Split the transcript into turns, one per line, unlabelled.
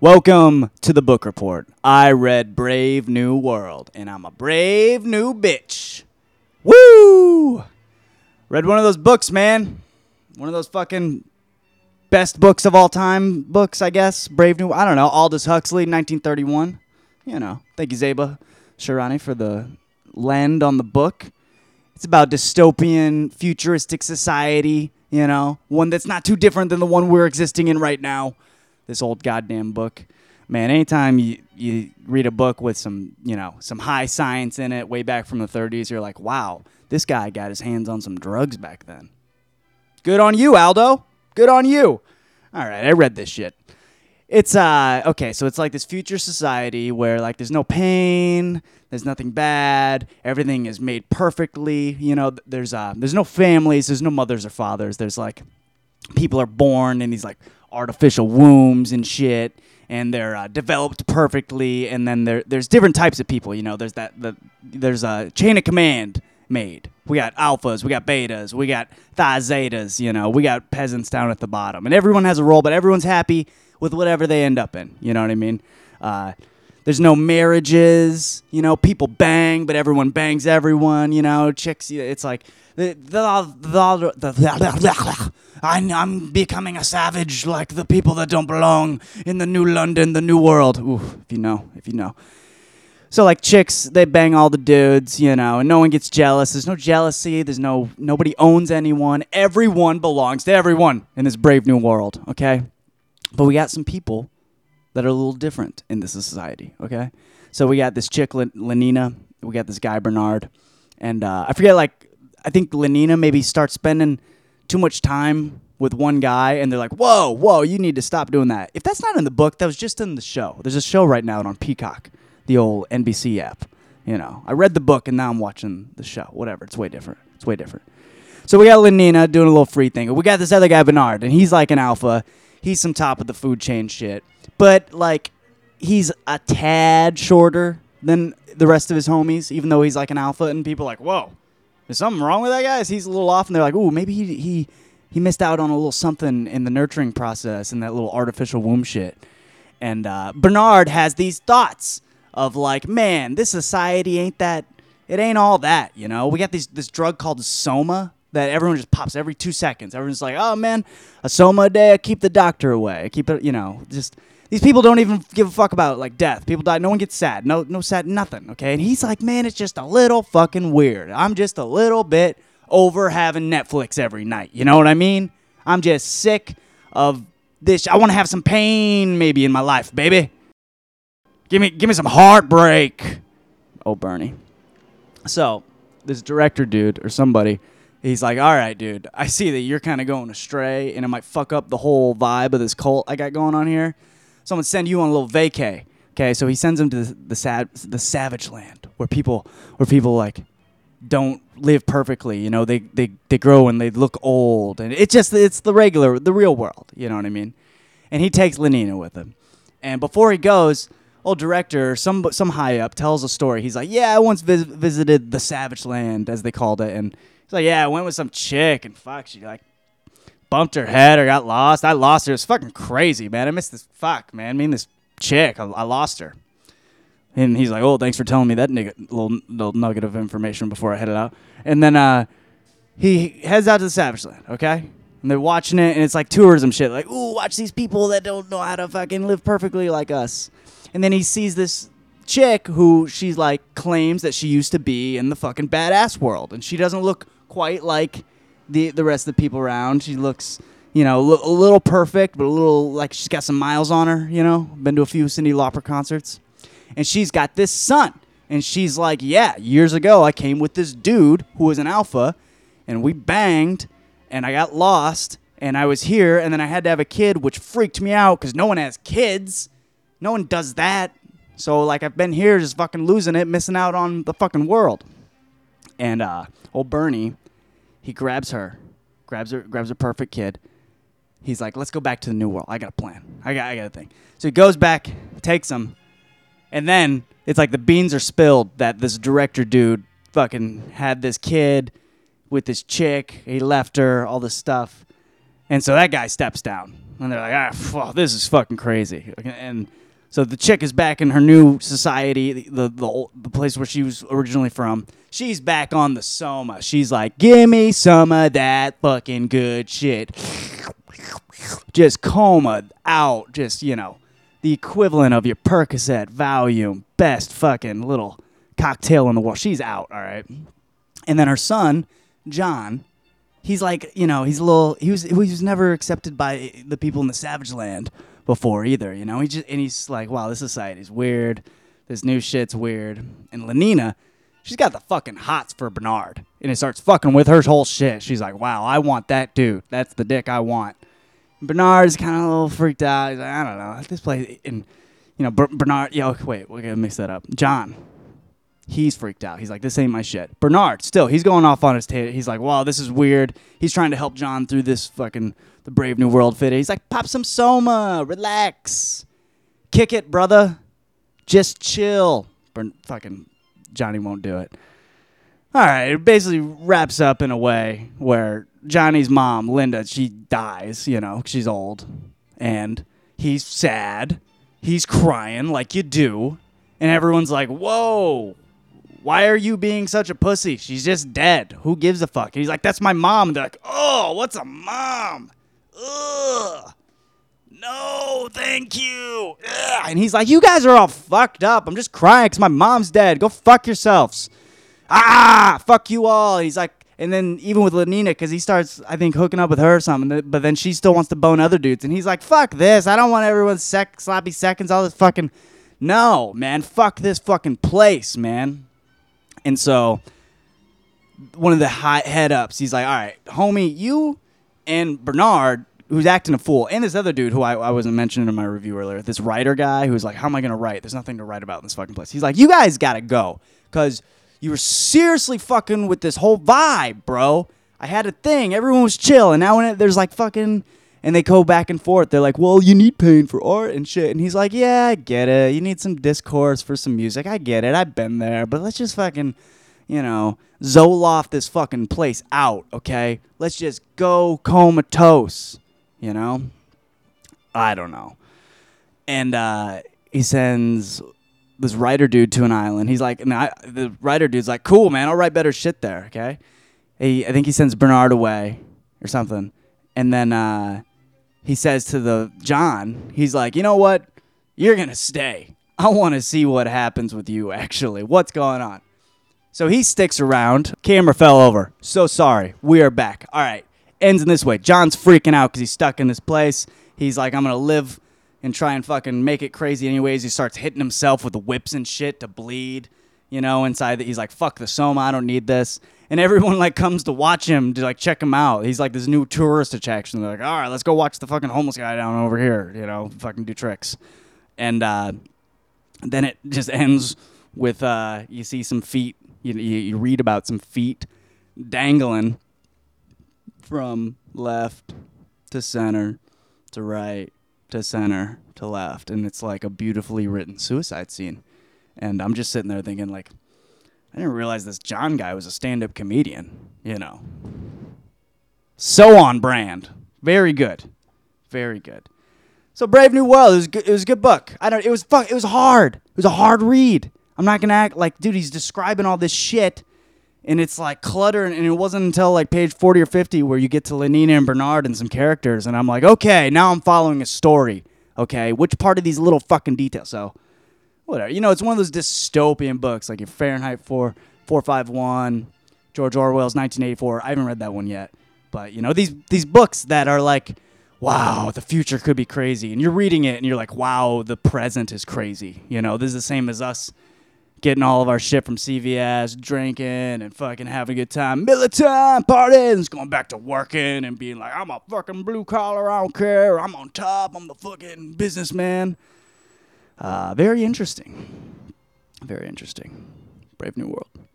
Welcome to the book report. I read Brave New World, and I'm a brave new bitch. Woo! Read one of those books, man. One of those fucking best books of all time books, I guess. Brave New, I don't know, Aldous Huxley, 1931. You know, thank you, Zeba Sharani, for the lend on the book. It's about dystopian, futuristic society, you know, one that's not too different than the one we're existing in right now. This old goddamn book. Man, anytime you, you read a book with some, you know, some high science in it way back from the 30s, you're like, wow, this guy got his hands on some drugs back then. Good on you, Aldo. Good on you. All right, I read this shit. It's uh okay, so it's like this future society where like there's no pain, there's nothing bad, everything is made perfectly. You know, there's uh there's no families, there's no mothers or fathers. There's like people are born in these like artificial wombs and shit and they're uh, developed perfectly and then there there's different types of people you know there's that the there's a chain of command made. We got alphas we got betas we got thigh zetas you know we got peasants down at the bottom. And everyone has a role but everyone's happy with whatever they end up in you know what i mean? Uh, there's no marriages, you know. People bang, but everyone bangs everyone, you know. Chicks, it's like I'm, I'm becoming a savage like the people that don't belong in the new London, the new world. Ooh, if you know, if you know. So like chicks, they bang all the dudes, you know, and no one gets jealous. There's no jealousy. There's no nobody owns anyone. Everyone belongs to everyone in this brave new world. Okay, but we got some people that are a little different in this society. Okay, so we got this chick Len- Lenina, we got this guy Bernard, and uh, I forget like I think Lenina maybe starts spending too much time with one guy, and they're like, "Whoa, whoa, you need to stop doing that." If that's not in the book, that was just in the show. There's a show right now on Peacock, the old NBC app. You know, I read the book and now I'm watching the show. Whatever, it's way different. It's way different. So we got Lenina doing a little free thing. We got this other guy Bernard, and he's like an alpha. He's some top of the food chain shit, but like he's a tad shorter than the rest of his homies, even though he's like an alpha. And people like, whoa, is something wrong with that guy? He's a little off? And they're like, ooh, maybe he he he missed out on a little something in the nurturing process and that little artificial womb shit. And uh, Bernard has these thoughts of like, man, this society ain't that. It ain't all that, you know. We got these this drug called Soma that everyone just pops every two seconds. Everyone's like, oh man, a Soma a day, I keep the doctor away. Keep it, you know, just these people don't even give a fuck about like death. People die. No one gets sad. No, no sad. Nothing. Okay. And he's like, man, it's just a little fucking weird. I'm just a little bit over having Netflix every night. You know what I mean? I'm just sick of this. I want to have some pain maybe in my life, baby. Give me, give me some heartbreak. Oh, Bernie. So this director dude or somebody, he's like, all right, dude, I see that you're kind of going astray, and it might fuck up the whole vibe of this cult I got going on here. So I'm send you on a little vacay. Okay, so he sends him to the the, sad, the savage land where people where people like don't live perfectly. You know, they they they grow and they look old, and it's just it's the regular the real world. You know what I mean? And he takes Lenina with him, and before he goes. Old director, some some high up, tells a story. He's like, "Yeah, I once vis- visited the Savage Land, as they called it, and he's like, yeah, I went with some chick, and fuck, she like bumped her head or got lost. I lost her. It's fucking crazy, man. I missed this. Fuck, man. Me and this chick, I, I lost her. And he's like, "Oh, thanks for telling me that nigga, little, little nugget of information before I headed out." And then uh, he heads out to the Savage Land. Okay, and they're watching it, and it's like tourism shit. Like, ooh, watch these people that don't know how to fucking live perfectly like us. And then he sees this chick who she's like claims that she used to be in the fucking badass world, and she doesn't look quite like the the rest of the people around. She looks, you know, li- a little perfect, but a little like she's got some miles on her. You know, been to a few Cyndi Lauper concerts, and she's got this son, and she's like, yeah, years ago I came with this dude who was an alpha, and we banged, and I got lost, and I was here, and then I had to have a kid, which freaked me out because no one has kids, no one does that. So like I've been here just fucking losing it, missing out on the fucking world. And uh old Bernie, he grabs her, grabs her, grabs a perfect kid. He's like, "Let's go back to the new world. I got a plan. I got, I got a thing." So he goes back, takes him, and then it's like the beans are spilled that this director dude fucking had this kid with this chick. He left her, all this stuff, and so that guy steps down. and they're like, ah, this is fucking crazy. And so the chick is back in her new society, the the, the, place where she was originally from. She's back on the soma. She's like, give me some of that fucking good shit. Just coma out, just you know, the equivalent of your Percocet, Valium, best fucking little cocktail in the world. She's out, all right. And then her son, John, he's like, you know, he's a little. He was he was never accepted by the people in the Savage Land before either. You know, he just and he's like, wow, this society's weird. This new shit's weird. And Lenina, she's got the fucking hots for Bernard, and it starts fucking with her whole shit. She's like, wow, I want that dude. That's the dick I want. Bernard's kind of a little freaked out. He's like, I don't know, this place, and you know, Ber- Bernard. Yo, wait, we're gonna mix that up. John, he's freaked out. He's like, this ain't my shit. Bernard, still, he's going off on his tail. He's like, wow, this is weird. He's trying to help John through this fucking the Brave New World fit. He's like, pop some soma, relax, kick it, brother, just chill. Bern- fucking Johnny won't do it. All right, it basically wraps up in a way where Johnny's mom, Linda, she dies, you know, she's old, and he's sad. He's crying like you do, and everyone's like, "Whoa, why are you being such a pussy? She's just dead. Who gives a fuck?" And he's like, "That's my mom." And they're like, "Oh, what's a mom? Ugh." No, thank you. Ugh. And he's like, You guys are all fucked up. I'm just crying because my mom's dead. Go fuck yourselves ah, fuck you all. He's like, and then even with Lenina, because he starts, I think, hooking up with her or something, but then she still wants to bone other dudes. And he's like, fuck this. I don't want everyone's sec- sloppy seconds, all this fucking. No, man. Fuck this fucking place, man. And so one of the high head ups, he's like, all right, homie, you and Bernard, who's acting a fool, and this other dude who I, I wasn't mentioning in my review earlier, this writer guy who's like, how am I going to write? There's nothing to write about in this fucking place. He's like, you guys got to go because you were seriously fucking with this whole vibe, bro. I had a thing. Everyone was chill. And now when it, there's like fucking. And they go back and forth. They're like, well, you need pain for art and shit. And he's like, yeah, I get it. You need some discourse for some music. I get it. I've been there. But let's just fucking, you know, Zoloft this fucking place out, okay? Let's just go comatose, you know? I don't know. And uh, he sends this writer dude to an island. He's like, and I, the writer dude's like, cool, man. I'll write better shit there, okay? He, I think he sends Bernard away or something. And then uh, he says to the John, he's like, you know what? You're going to stay. I want to see what happens with you, actually. What's going on? So he sticks around. Camera fell over. So sorry. We are back. All right. Ends in this way. John's freaking out because he's stuck in this place. He's like, I'm going to live and try and fucking make it crazy anyways. He starts hitting himself with the whips and shit to bleed, you know, inside that he's like, fuck the soma, I don't need this. And everyone like comes to watch him to like check him out. He's like this new tourist attraction. They're like, all right, let's go watch the fucking homeless guy down over here, you know, fucking do tricks. And uh, then it just ends with uh, you see some feet, you, you, you read about some feet dangling from left to center to right to center to left and it's like a beautifully written suicide scene and i'm just sitting there thinking like i didn't realize this john guy was a stand-up comedian you know? So on brand. Very good. Very good. So brave new world it was good, it was a good book. I don't it was fuck it was hard. It was a hard read. I'm not gonna act like dude he's describing all this shit and it's like clutter and it wasn't until like page 40 or 50 where you get to Lenina and Bernard and some characters and I'm like okay now I'm following a story okay? Which part of these little fucking details? So whatever. You know it's one of those dystopian books like Fahrenheit 4 451 George Orwell's 1984 I haven't read that one yet. But you know these these books that are like wow the future could be crazy. And you're reading it and you're like wow the present is crazy. You know this is the same as us getting all of our shit from CVS, drinking and fucking having a good time, militant parties, going back to working and being like, I'm a fucking blue collar, I don't care, I'm on top, I'm the fucking businessman. Uh, very interesting. Very interesting. Brave New World.